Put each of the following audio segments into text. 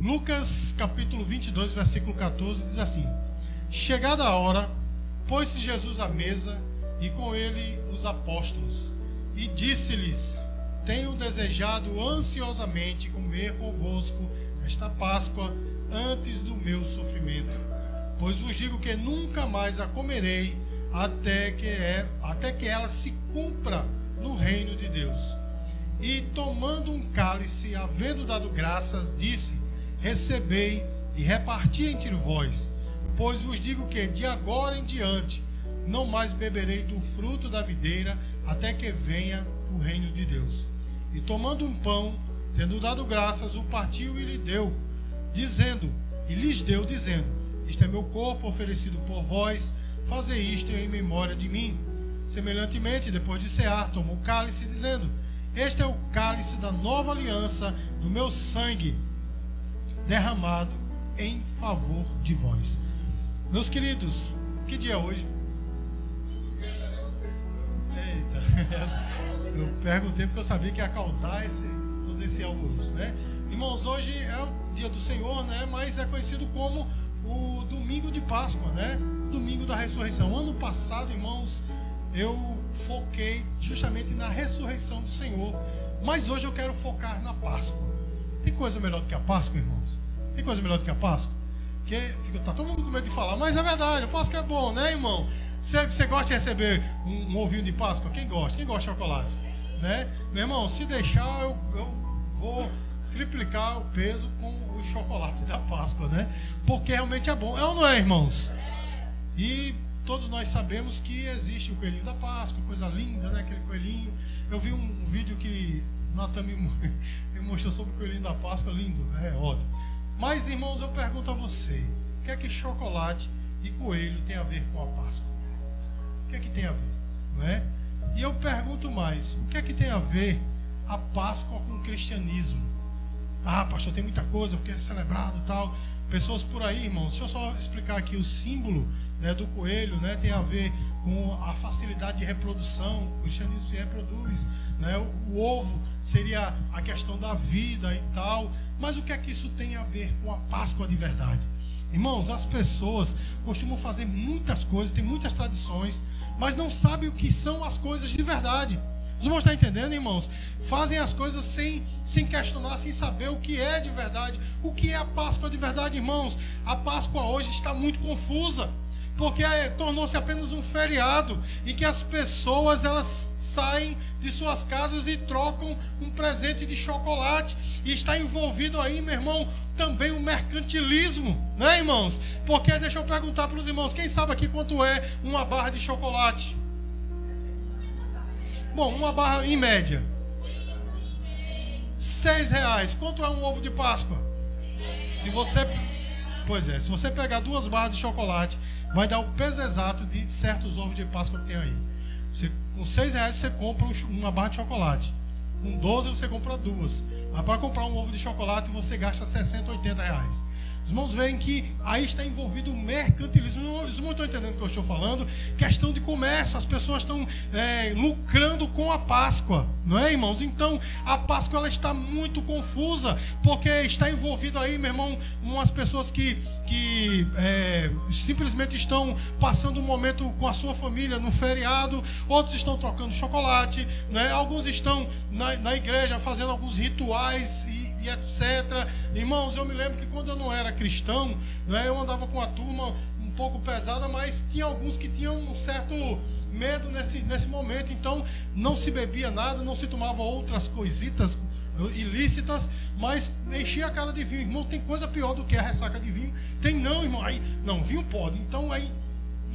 Lucas capítulo 22, versículo 14 diz assim: Chegada a hora, pôs-se Jesus à mesa e com ele os apóstolos, e disse-lhes: Tenho desejado ansiosamente comer convosco esta Páscoa antes do meu sofrimento. Pois vos digo que nunca mais a comerei até que, é, até que ela se cumpra no reino de Deus. E tomando um cálice, havendo dado graças, disse: Recebei e reparti entre vós, pois vos digo que de agora em diante não mais beberei do fruto da videira até que venha o reino de Deus. E tomando um pão, tendo dado graças, o partiu e lhe deu, dizendo: E lhes deu, dizendo: Isto é meu corpo oferecido por vós, fazei isto em memória de mim. Semelhantemente, depois de cear, tomou o cálice, dizendo: Este é o cálice da nova aliança do meu sangue derramado em favor de vós. Meus queridos, que dia é hoje? Eita, eu perguntei porque eu sabia que ia causar esse, todo esse alvoroço, né? Irmãos, hoje é o dia do Senhor, né? Mas é conhecido como o domingo de Páscoa, né? Domingo da ressurreição. Ano passado, irmãos, eu foquei justamente na ressurreição do Senhor. Mas hoje eu quero focar na Páscoa. Tem coisa melhor do que a Páscoa, irmãos? Tem coisa melhor do que a Páscoa? Porque fica, tá todo mundo com medo de falar, mas é verdade, a Páscoa é bom, né, irmão? Você, você gosta de receber um, um, ovinho de Páscoa? Quem gosta? Quem gosta de chocolate? Né? Meu irmão, se deixar, eu, eu vou triplicar o peso com o chocolate da Páscoa, né? Porque realmente é bom. É ou não é, irmãos? E todos nós sabemos que existe o coelhinho da Páscoa, coisa linda, né? Aquele coelhinho. Eu vi um vídeo que Natan me mostrou sobre o coelhinho da Páscoa, lindo, é ótimo. Mas, irmãos, eu pergunto a você: o que é que chocolate e coelho tem a ver com a Páscoa? O que é que tem a ver? Não é? E eu pergunto mais: o que é que tem a ver a Páscoa com o cristianismo? Ah, pastor, tem muita coisa porque é celebrado tal. Pessoas por aí, irmãos, deixa eu só explicar aqui o símbolo né, do coelho, né, tem a ver com a facilidade de reprodução. O cristianismo se reproduz, né? O, o ovo seria a questão da vida e tal. Mas o que é que isso tem a ver com a Páscoa de verdade? Irmãos, as pessoas costumam fazer muitas coisas, tem muitas tradições, mas não sabem o que são as coisas de verdade. Os irmãos estão entendendo, irmãos? Fazem as coisas sem, sem questionar, sem saber o que é de verdade. O que é a Páscoa de verdade, irmãos? A Páscoa hoje está muito confusa porque é, tornou-se apenas um feriado em que as pessoas elas saem de suas casas e trocam um presente de chocolate e está envolvido aí, meu irmão, também o mercantilismo, né, irmãos? Porque deixa eu perguntar para os irmãos, quem sabe aqui quanto é uma barra de chocolate? Bom, uma barra em média. Seis reais. Quanto é um ovo de Páscoa? Se você, pois é, se você pegar duas barras de chocolate vai dar o peso exato de certos ovos de Páscoa que tem aí. Você, com 6 reais você compra uma barra de chocolate. Com 12 você compra duas. Mas para comprar um ovo de chocolate você gasta 60, 80 reais. Os irmãos verem que aí está envolvido o mercantilismo. Os irmãos estão entendendo o que eu estou falando? Questão de comércio. As pessoas estão é, lucrando com a Páscoa. Não é, irmãos? Então, a Páscoa ela está muito confusa. Porque está envolvido aí, meu irmão, umas pessoas que, que é, simplesmente estão passando um momento com a sua família no feriado. Outros estão trocando chocolate. Né? Alguns estão na, na igreja fazendo alguns rituais e e etc. Irmãos, eu me lembro que quando eu não era cristão, né, eu andava com a turma um pouco pesada, mas tinha alguns que tinham um certo medo nesse, nesse momento. Então, não se bebia nada, não se tomava outras coisitas ilícitas, mas enchia a cara de vinho. Irmão, tem coisa pior do que a ressaca de vinho? Tem não, irmão. Aí, não, vinho pode. Então, aí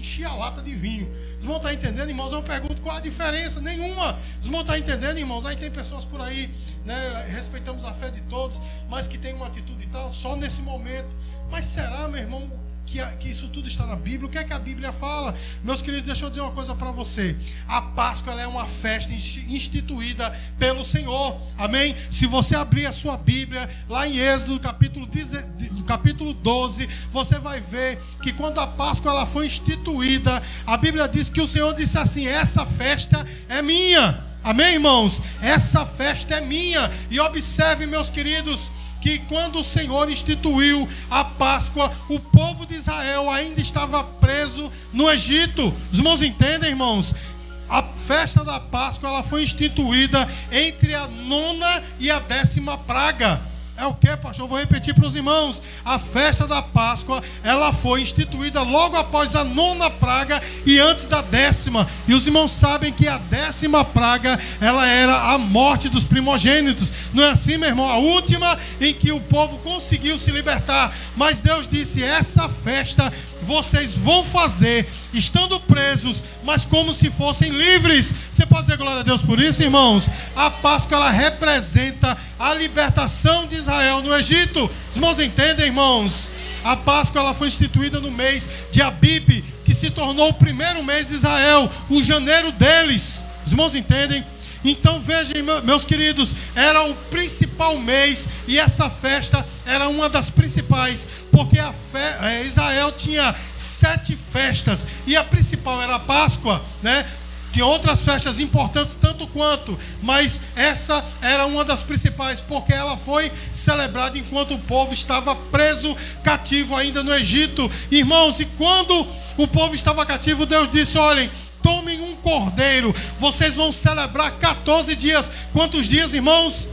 enchia a lata de vinho. Os irmãos estão tá entendendo, irmãos? Eu pergunto qual a diferença? Nenhuma. Os irmãos estão tá entendendo, irmãos? Aí tem pessoas por aí, né? Respeitamos a fé de todos, mas que tem uma atitude tal, só nesse momento. Mas será, meu irmão, que, que, isso tudo está na Bíblia. O que é que a Bíblia fala? Meus queridos, deixa eu dizer uma coisa para você. A Páscoa é uma festa instituída pelo Senhor. Amém? Se você abrir a sua Bíblia, lá em Êxodo, capítulo, 10, capítulo 12, você vai ver que quando a Páscoa ela foi instituída, a Bíblia diz que o Senhor disse assim: essa festa é minha. Amém, irmãos? Essa festa é minha. E observe, meus queridos, que quando o Senhor instituiu a Páscoa, o povo de Israel ainda estava preso no Egito. Os irmãos entendem, irmãos? A festa da Páscoa ela foi instituída entre a nona e a décima praga. É o que, pastor? Eu vou repetir para os irmãos. A festa da Páscoa, ela foi instituída logo após a nona praga e antes da décima. E os irmãos sabem que a décima praga, ela era a morte dos primogênitos. Não é assim, meu irmão? A última em que o povo conseguiu se libertar. Mas Deus disse: essa festa vocês vão fazer, estando presos, mas como se fossem livres. Você pode dizer glória a Deus por isso, irmãos? A Páscoa ela representa a libertação de Israel no Egito. Os irmãos entendem, irmãos? A Páscoa ela foi instituída no mês de Abib, que se tornou o primeiro mês de Israel, o janeiro deles. Os irmãos entendem? Então vejam, meus queridos, era o principal mês e essa festa era uma das principais, porque fe... É, Israel tinha sete festas e a principal era a Páscoa, né? Tinha outras festas importantes tanto quanto, mas essa era uma das principais, porque ela foi celebrada enquanto o povo estava preso, cativo ainda no Egito. Irmãos, e quando o povo estava cativo, Deus disse: olhem tomem um cordeiro. Vocês vão celebrar 14 dias. Quantos dias, irmãos?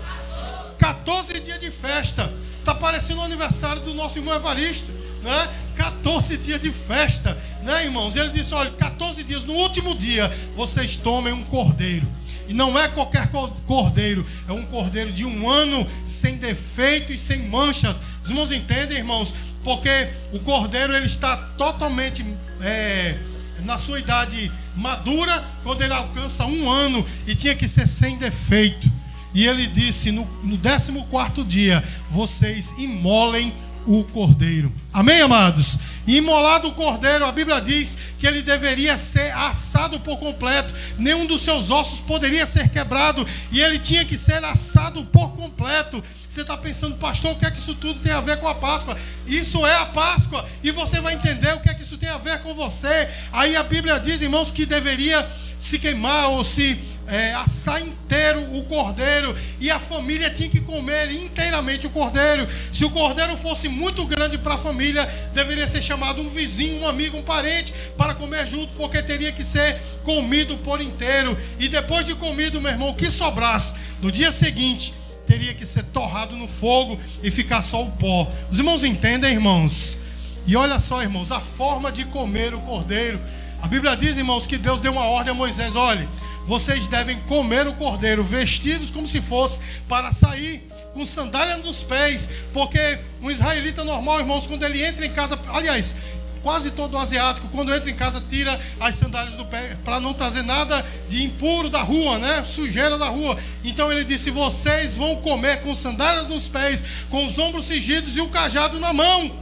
14 dias de festa. Está parecendo o aniversário do nosso irmão Evaristo, né? 14 dias de festa, né, irmãos? Ele disse: olha, 14 dias, no último dia, vocês tomem um cordeiro. E não é qualquer cordeiro, é um cordeiro de um ano, sem defeito e sem manchas. Os irmãos entendem, irmãos? Porque o cordeiro ele está totalmente é, na sua idade madura quando ele alcança um ano e tinha que ser sem defeito. E ele disse: no, no 14 dia, vocês imolem o cordeiro. Amém, amados? Imolado o cordeiro, a Bíblia diz que ele deveria ser assado por completo, nenhum dos seus ossos poderia ser quebrado, e ele tinha que ser assado por completo. Você está pensando, pastor, o que é que isso tudo tem a ver com a Páscoa? Isso é a Páscoa, e você vai entender o que é que isso tem a ver com você. Aí a Bíblia diz, irmãos, que deveria se queimar ou se é, assar inteiro o cordeiro e a família tinha que comer inteiramente o cordeiro. Se o cordeiro fosse muito grande para a família, deveria ser chamado um vizinho, um amigo, um parente para comer junto, porque teria que ser comido por inteiro. E depois de comido, meu irmão, o que sobrasse no dia seguinte teria que ser torrado no fogo e ficar só o pó. Os irmãos entendem, irmãos? E olha só, irmãos, a forma de comer o cordeiro. A Bíblia diz, irmãos, que Deus deu uma ordem a Moisés: olhe, vocês devem comer o cordeiro vestidos como se fosse para sair com sandália nos pés, porque um israelita normal, irmãos, quando ele entra em casa, aliás, quase todo asiático, quando entra em casa, tira as sandálias do pé para não trazer nada de impuro da rua, né? Sujeira da rua. Então ele disse: Vocês vão comer com sandálias nos pés, com os ombros cingidos e o cajado na mão.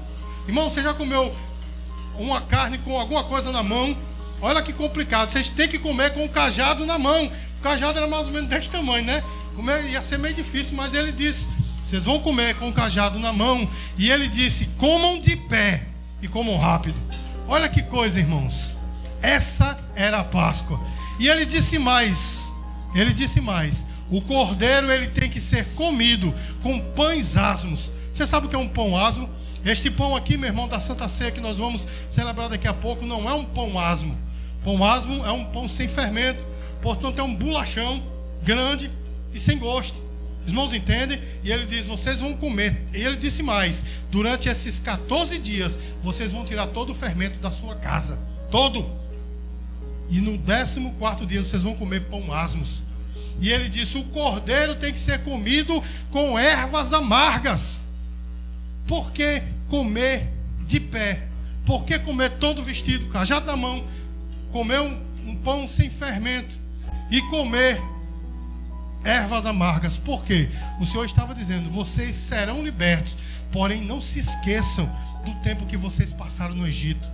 Irmão, você já comeu uma carne com alguma coisa na mão? Olha que complicado. Vocês têm que comer com o cajado na mão. O cajado era mais ou menos desse tamanho, né? Comer ia ser meio difícil, mas ele disse: vocês vão comer com o cajado na mão. E ele disse: comam de pé e comam rápido. Olha que coisa, irmãos. Essa era a Páscoa. E ele disse mais: ele disse mais. O cordeiro ele tem que ser comido com pães asmos. Você sabe o que é um pão asmo? Este pão aqui, meu irmão, da Santa Ceia que nós vamos celebrar daqui a pouco, não é um pão asmo. Pão asmo é um pão sem fermento, portanto é um bolachão grande e sem gosto. Os irmãos entendem? E ele diz: vocês vão comer. E ele disse mais: durante esses 14 dias, vocês vão tirar todo o fermento da sua casa. Todo. E no 14 dia, vocês vão comer pão asmos. E ele disse: o cordeiro tem que ser comido com ervas amargas. Por que comer de pé? Por que comer todo vestido, cajado na mão? Comer um, um pão sem fermento e comer ervas amargas. Por quê? O Senhor estava dizendo: vocês serão libertos, porém não se esqueçam do tempo que vocês passaram no Egito.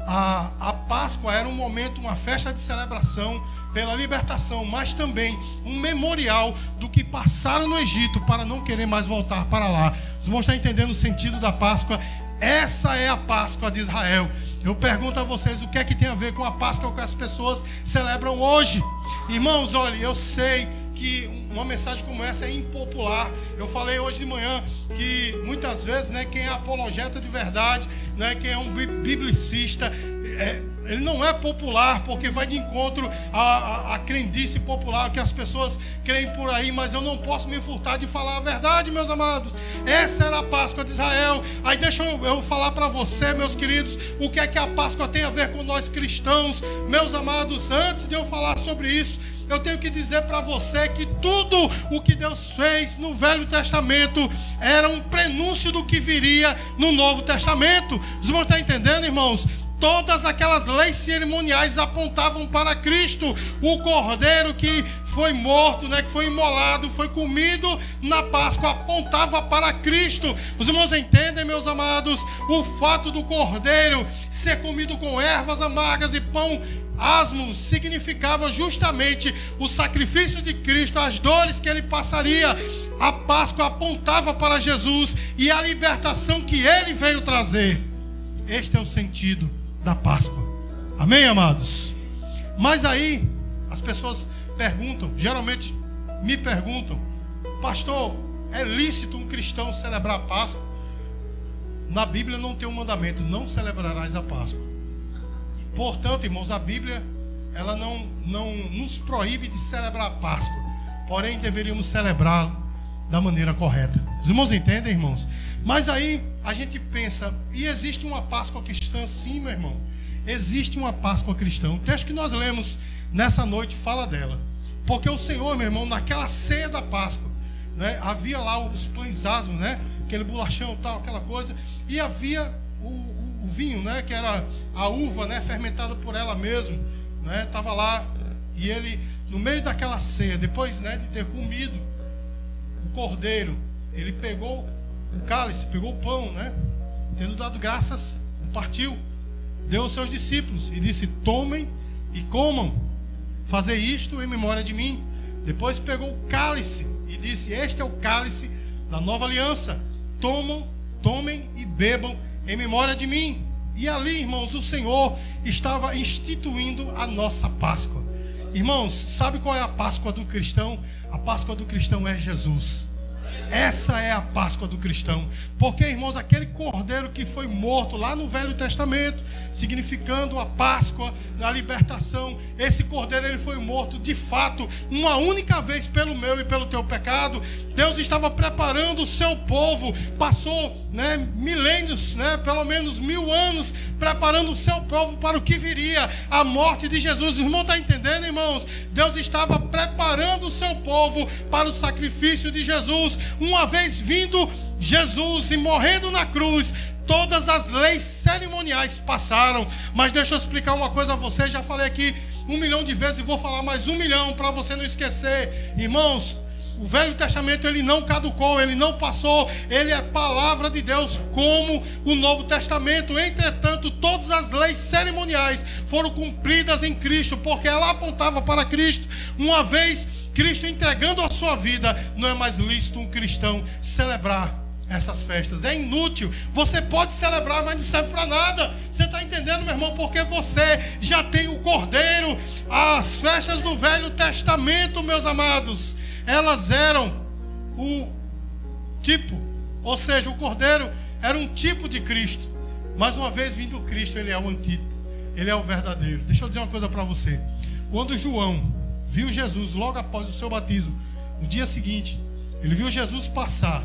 A, a Páscoa era um momento, uma festa de celebração pela libertação, mas também um memorial do que passaram no Egito para não querer mais voltar para lá. Os irmãos estão entendendo o sentido da Páscoa? Essa é a Páscoa de Israel. Eu pergunto a vocês o que é que tem a ver com a Páscoa que as pessoas celebram hoje. Irmãos, olha, eu sei que uma mensagem como essa é impopular. Eu falei hoje de manhã que muitas vezes, né, quem é apologeta de verdade, né, quem é um biblicista, é, ele não é popular porque vai de encontro à, à, à crendice popular que as pessoas creem por aí, mas eu não posso me furtar de falar a verdade, meus amados. Essa era a Páscoa de Israel. Aí deixa eu, eu falar para você, meus queridos, o que é que a Páscoa tem a ver com nós cristãos, meus amados. Antes de eu falar sobre isso, eu tenho que dizer para você que tudo o que Deus fez no Velho Testamento era um prenúncio do que viria no Novo Testamento. Os irmãos estão entendendo, irmãos? Todas aquelas leis cerimoniais apontavam para Cristo, o cordeiro que foi morto, né, que foi imolado, foi comido na Páscoa, apontava para Cristo. Os irmãos entendem, meus amados, o fato do cordeiro ser comido com ervas amargas e pão asmo significava justamente o sacrifício de Cristo, as dores que ele passaria. A Páscoa apontava para Jesus e a libertação que ele veio trazer. Este é o sentido da Páscoa. Amém, amados? Mas aí as pessoas perguntam, geralmente me perguntam, pastor, é lícito um cristão celebrar a Páscoa? Na Bíblia não tem um mandamento, não celebrarás a Páscoa. Portanto, irmãos, a Bíblia ela não, não nos proíbe de celebrar a Páscoa, porém deveríamos celebrá-la da maneira correta. Os irmãos entendem, irmãos? Mas aí a gente pensa, e existe uma Páscoa cristã? Sim, meu irmão. Existe uma Páscoa cristã. O texto que nós lemos nessa noite fala dela. Porque o Senhor, meu irmão, naquela ceia da Páscoa, né, havia lá os pães asmos, né, aquele bolachão tal, aquela coisa, e havia vinho, né, que era a uva, né, fermentada por ela mesma, né, estava lá, e ele, no meio daquela ceia, depois, né, de ter comido o cordeiro, ele pegou o cálice, pegou o pão, né? Tendo dado graças, partiu, deu aos seus discípulos e disse: Tomem e comam, fazer isto em memória de mim. Depois pegou o cálice e disse: Este é o cálice da nova aliança. Tomam, tomem e bebam em memória de mim. E ali, irmãos, o Senhor estava instituindo a nossa Páscoa. Irmãos, sabe qual é a Páscoa do cristão? A Páscoa do cristão é Jesus. Essa é a Páscoa do cristão. Porque, irmãos, aquele cordeiro que foi morto lá no Velho Testamento, significando a Páscoa, a libertação, esse cordeiro ele foi morto de fato, uma única vez pelo meu e pelo teu pecado. Deus estava preparando o seu povo, passou né, milênios, né, pelo menos mil anos, preparando o seu povo para o que viria, a morte de Jesus. Irmão está entendendo, irmãos? Deus estava preparando o seu povo para o sacrifício de Jesus uma vez vindo Jesus e morrendo na cruz, todas as leis cerimoniais passaram. Mas deixa eu explicar uma coisa a você, já falei aqui um milhão de vezes e vou falar mais um milhão para você não esquecer. Irmãos, o Velho Testamento ele não caducou, ele não passou, ele é palavra de Deus como o Novo Testamento. Entretanto, todas as leis cerimoniais foram cumpridas em Cristo, porque ela apontava para Cristo. Uma vez Cristo entregando a sua vida, não é mais lícito um cristão celebrar essas festas. É inútil. Você pode celebrar, mas não serve para nada. Você está entendendo, meu irmão? Porque você já tem o cordeiro. As festas do Velho Testamento, meus amados, elas eram o tipo, ou seja, o cordeiro era um tipo de Cristo. Mas uma vez vindo Cristo, ele é o antídoto. Ele é o verdadeiro. Deixa eu dizer uma coisa para você. Quando João viu Jesus logo após o seu batismo, no dia seguinte, ele viu Jesus passar.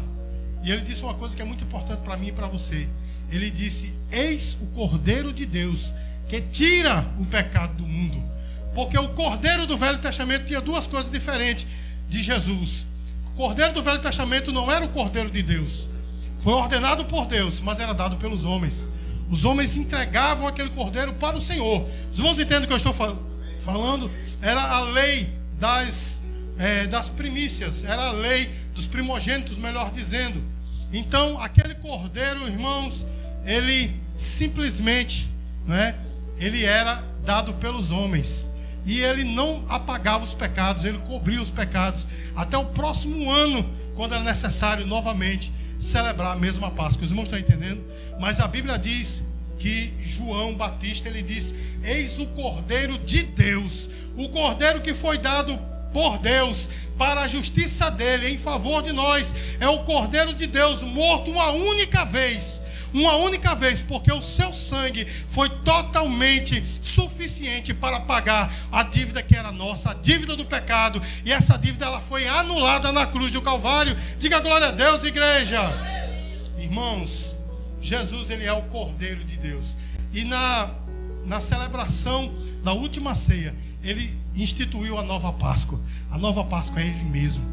E ele disse uma coisa que é muito importante para mim e para você. Ele disse: Eis o Cordeiro de Deus que tira o pecado do mundo. Porque o Cordeiro do Velho Testamento tinha duas coisas diferentes de Jesus. O Cordeiro do Velho Testamento não era o Cordeiro de Deus. Foi ordenado por Deus, mas era dado pelos homens. Os homens entregavam aquele cordeiro para o Senhor. Os irmãos entendem o que eu estou falando? era a lei das, é, das primícias, era a lei dos primogênitos, melhor dizendo. Então, aquele cordeiro, irmãos, ele simplesmente, né, ele era dado pelos homens. E ele não apagava os pecados, ele cobria os pecados. Até o próximo ano, quando era necessário novamente celebrar a mesma Páscoa. Os irmãos estão entendendo? Mas a Bíblia diz que João Batista ele diz: Eis o Cordeiro de Deus, o cordeiro que foi dado por Deus para a justiça dele em favor de nós. É o Cordeiro de Deus morto uma única vez. Uma única vez, porque o seu sangue foi totalmente suficiente para pagar a dívida que era nossa, a dívida do pecado, e essa dívida ela foi anulada na cruz do Calvário. Diga glória a Deus, igreja. Irmãos, Jesus ele é o Cordeiro de Deus. E na na celebração da última ceia, ele instituiu a nova Páscoa. A nova Páscoa é Ele mesmo.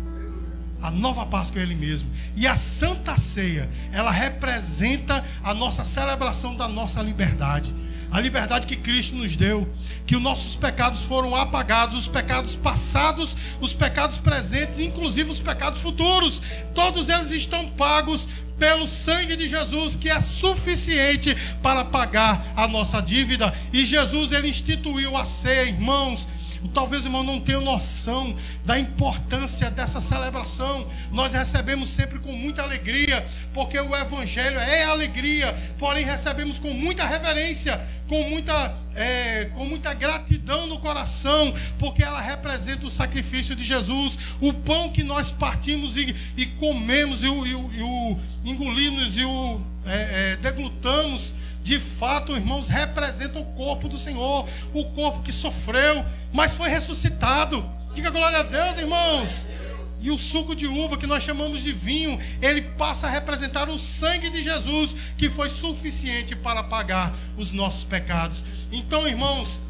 A nova Páscoa é Ele mesmo. E a Santa Ceia, ela representa a nossa celebração da nossa liberdade. A liberdade que Cristo nos deu, que os nossos pecados foram apagados, os pecados passados, os pecados presentes, inclusive os pecados futuros, todos eles estão pagos pelo sangue de Jesus, que é suficiente para pagar a nossa dívida. E Jesus ele instituiu a ceia, irmãos. Talvez o irmão não tenha noção da importância dessa celebração. Nós recebemos sempre com muita alegria, porque o Evangelho é alegria, porém recebemos com muita reverência, com muita, é, com muita gratidão no coração, porque ela representa o sacrifício de Jesus, o pão que nós partimos e, e comemos, e o, e, o, e o engolimos e o é, é, deglutamos de fato, irmãos, representa o corpo do Senhor, o corpo que sofreu, mas foi ressuscitado. Diga glória a Deus, irmãos. E o suco de uva que nós chamamos de vinho, ele passa a representar o sangue de Jesus, que foi suficiente para pagar os nossos pecados. Então, irmãos,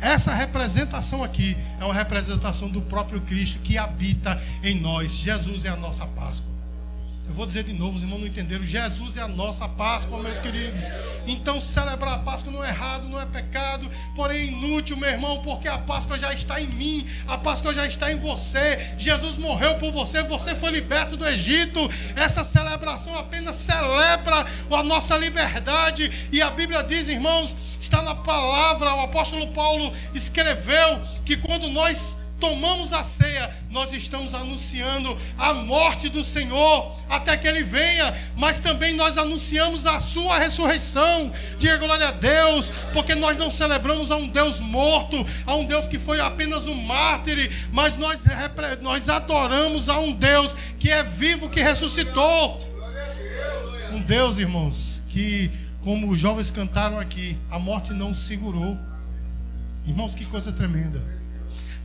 essa representação aqui é uma representação do próprio Cristo que habita em nós. Jesus é a nossa Páscoa. Eu vou dizer de novo, os irmãos não entenderam. Jesus é a nossa Páscoa, meus queridos. Então, celebrar a Páscoa não é errado, não é pecado, porém inútil, meu irmão, porque a Páscoa já está em mim, a Páscoa já está em você. Jesus morreu por você, você foi liberto do Egito. Essa celebração apenas celebra a nossa liberdade. E a Bíblia diz, irmãos, está na palavra, o apóstolo Paulo escreveu que quando nós tomamos a ceia, nós estamos anunciando a morte do Senhor até que Ele venha, mas também nós anunciamos a Sua ressurreição. Diga glória a Deus, porque nós não celebramos a um Deus morto, a um Deus que foi apenas um mártir, mas nós, nós adoramos a um Deus que é vivo, que ressuscitou. Um Deus, irmãos, que, como os jovens cantaram aqui, a morte não segurou. Irmãos, que coisa tremenda.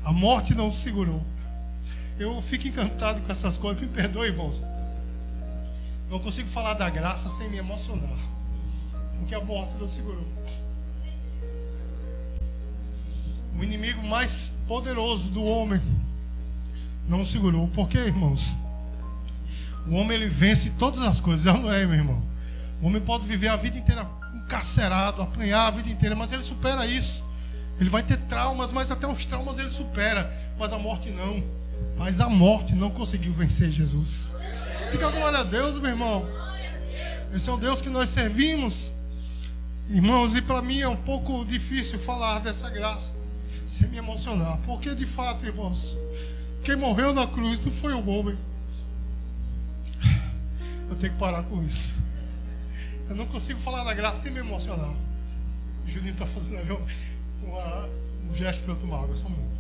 A morte não segurou. Eu fico encantado com essas coisas. Me perdoe, irmãos. Não consigo falar da graça sem me emocionar. Porque a morte não segurou. O inimigo mais poderoso do homem não segurou. Por quê, irmãos? O homem ele vence todas as coisas, não é, meu irmão? O homem pode viver a vida inteira encarcerado, apanhar a vida inteira, mas ele supera isso. Ele vai ter traumas, mas até os traumas ele supera. Mas a morte não. Mas a morte não conseguiu vencer Jesus. Diga glória a Deus, meu irmão. Esse é o Deus que nós servimos. Irmãos, e para mim é um pouco difícil falar dessa graça sem me emocionar. Porque de fato, irmãos, quem morreu na cruz não foi o homem. Eu tenho que parar com isso. Eu não consigo falar da graça sem me emocionar. O Juninho está fazendo ali uma, um gesto para eu tomar água, só um minuto.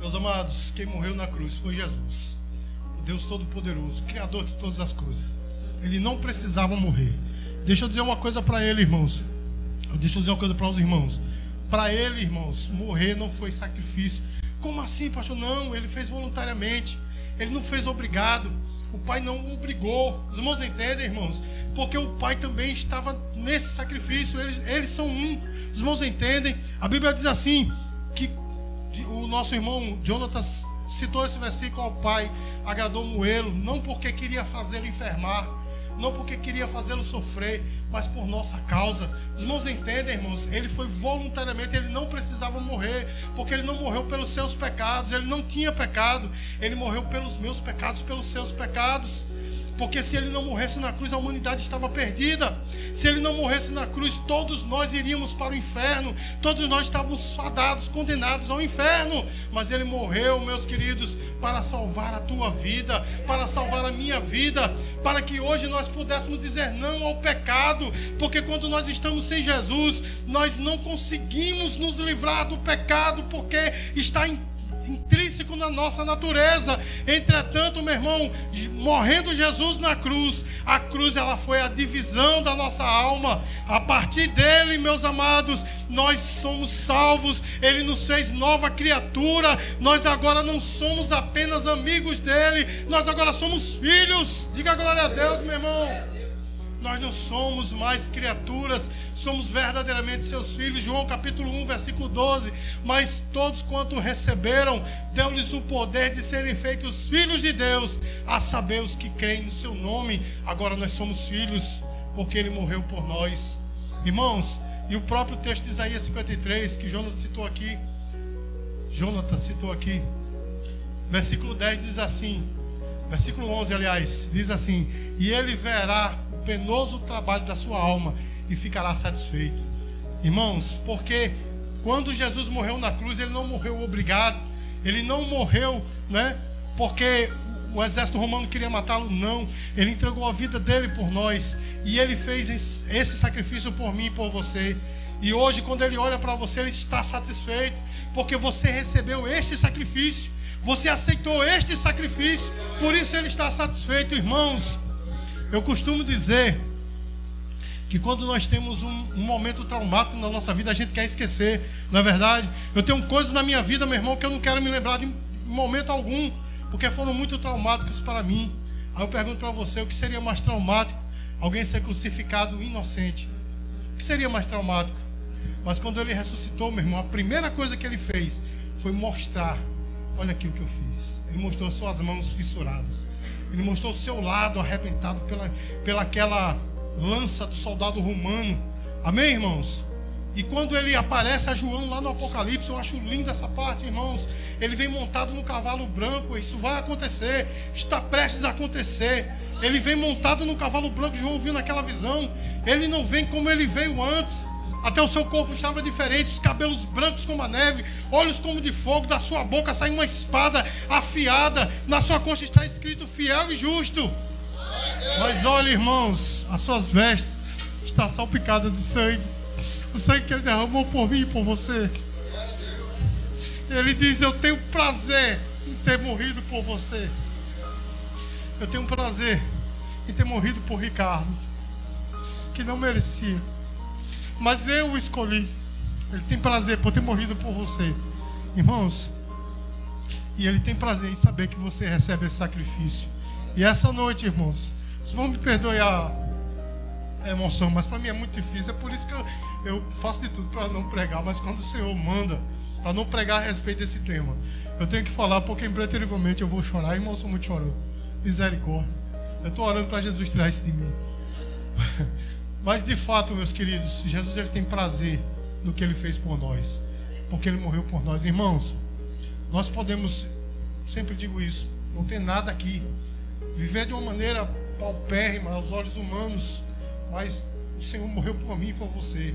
Meus amados, quem morreu na cruz foi Jesus, o Deus Todo-Poderoso, Criador de todas as coisas. Ele não precisava morrer. Deixa eu dizer uma coisa para ele, irmãos. Deixa eu dizer uma coisa para os irmãos. Para ele, irmãos, morrer não foi sacrifício. Como assim, pastor? Não, ele fez voluntariamente. Ele não fez obrigado. O pai não o obrigou. Os irmãos entendem, irmãos? Porque o pai também estava nesse sacrifício. Eles, eles são um. Os irmãos entendem? A Bíblia diz assim: que o nosso irmão Jonatas citou esse versículo ao pai, agradou Moelo, não porque queria fazê-lo enfermar, não porque queria fazê-lo sofrer, mas por nossa causa. Os irmãos entendem, irmãos? Ele foi voluntariamente, ele não precisava morrer, porque ele não morreu pelos seus pecados, ele não tinha pecado, ele morreu pelos meus pecados, pelos seus pecados. Porque se ele não morresse na cruz, a humanidade estava perdida. Se ele não morresse na cruz, todos nós iríamos para o inferno. Todos nós estávamos fadados, condenados ao inferno. Mas ele morreu, meus queridos, para salvar a tua vida, para salvar a minha vida, para que hoje nós pudéssemos dizer não ao pecado. Porque quando nós estamos sem Jesus, nós não conseguimos nos livrar do pecado, porque está em intrínseco na nossa natureza. Entretanto, meu irmão, morrendo Jesus na cruz, a cruz ela foi a divisão da nossa alma. A partir dele, meus amados, nós somos salvos. Ele nos fez nova criatura. Nós agora não somos apenas amigos dele, nós agora somos filhos. Diga glória a Deus, meu irmão. Nós não somos mais criaturas, somos verdadeiramente seus filhos. João capítulo 1, versículo 12. Mas todos quanto receberam, deu-lhes o poder de serem feitos filhos de Deus, a saber os que creem no seu nome. Agora nós somos filhos, porque ele morreu por nós. Irmãos, e o próprio texto de Isaías 53, que Jonas citou aqui, Jonathan citou aqui, versículo 10 diz assim, versículo 11, aliás, diz assim: E ele verá penoso trabalho da sua alma e ficará satisfeito. Irmãos, porque quando Jesus morreu na cruz, ele não morreu obrigado, ele não morreu, né? Porque o exército romano queria matá-lo, não. Ele entregou a vida dele por nós e ele fez esse sacrifício por mim e por você. E hoje, quando ele olha para você, ele está satisfeito, porque você recebeu este sacrifício, você aceitou este sacrifício, por isso ele está satisfeito, irmãos. Eu costumo dizer que quando nós temos um, um, momento traumático na nossa vida, a gente quer esquecer, não é verdade? Eu tenho coisas na minha vida, meu irmão, que eu não quero me lembrar de momento algum, porque foram muito traumáticos para mim. Aí eu pergunto para você, o que seria mais traumático? Alguém ser crucificado inocente. O que seria mais traumático? Mas quando ele ressuscitou, meu irmão, a primeira coisa que ele fez foi mostrar: olha aqui o que eu fiz. Ele mostrou suas mãos fissuradas. Ele mostrou o seu lado arrebentado pela, pela aquela lança do soldado romano. Amém, irmãos? E quando ele aparece a João lá no Apocalipse, eu acho linda essa parte, irmãos. Ele vem montado no cavalo branco, isso vai acontecer, está prestes a acontecer. Ele vem montado no cavalo branco, João viu naquela visão. Ele não vem como ele veio antes. Até o seu corpo estava diferente, os cabelos brancos como a neve, olhos como de fogo, da sua boca sai uma espada afiada, na sua coxa está escrito fiel e justo. Mas olha, irmãos, as suas vestes está salpicada de sangue. O sangue que ele derramou por mim e por você. Ele diz: Eu tenho prazer em ter morrido por você. Eu tenho prazer em ter morrido por Ricardo, que não merecia. Mas eu o escolhi. Ele tem prazer por ter morrido por você. Irmãos, e ele tem prazer em saber que você recebe esse sacrifício. E essa noite, irmãos, vocês vão me perdoar a emoção, mas para mim é muito difícil. É por isso que eu, eu faço de tudo para não pregar. Mas quando o Senhor manda, para não pregar a respeito desse tema, eu tenho que falar, porque impreterivelmente eu vou chorar. Irmão, sou muito chorão. Misericórdia. Eu estou orando para Jesus tirar isso de mim. Mas de fato, meus queridos, Jesus ele tem prazer no que ele fez por nós, porque ele morreu por nós, irmãos. Nós podemos, sempre digo isso, não tem nada aqui, viver de uma maneira paupérrima aos olhos humanos, mas o Senhor morreu por mim e por você,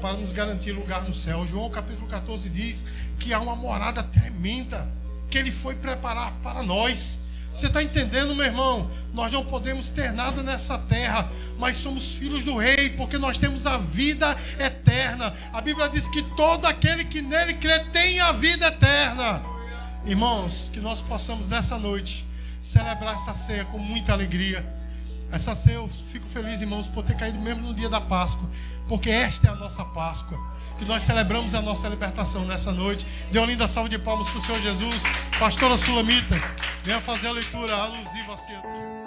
para nos garantir lugar no céu. João capítulo 14 diz que há uma morada tremenda que ele foi preparar para nós. Você está entendendo, meu irmão? Nós não podemos ter nada nessa terra, mas somos filhos do Rei, porque nós temos a vida eterna. A Bíblia diz que todo aquele que nele crê tem a vida eterna. Irmãos, que nós possamos nessa noite celebrar essa ceia com muita alegria. Essa ceia eu fico feliz, irmãos, por ter caído mesmo no dia da Páscoa, porque esta é a nossa Páscoa que nós celebramos a nossa libertação nessa noite. Dê uma linda salva de palmas para o Senhor Jesus. Pastora Sulamita, venha fazer a leitura alusiva a cedo.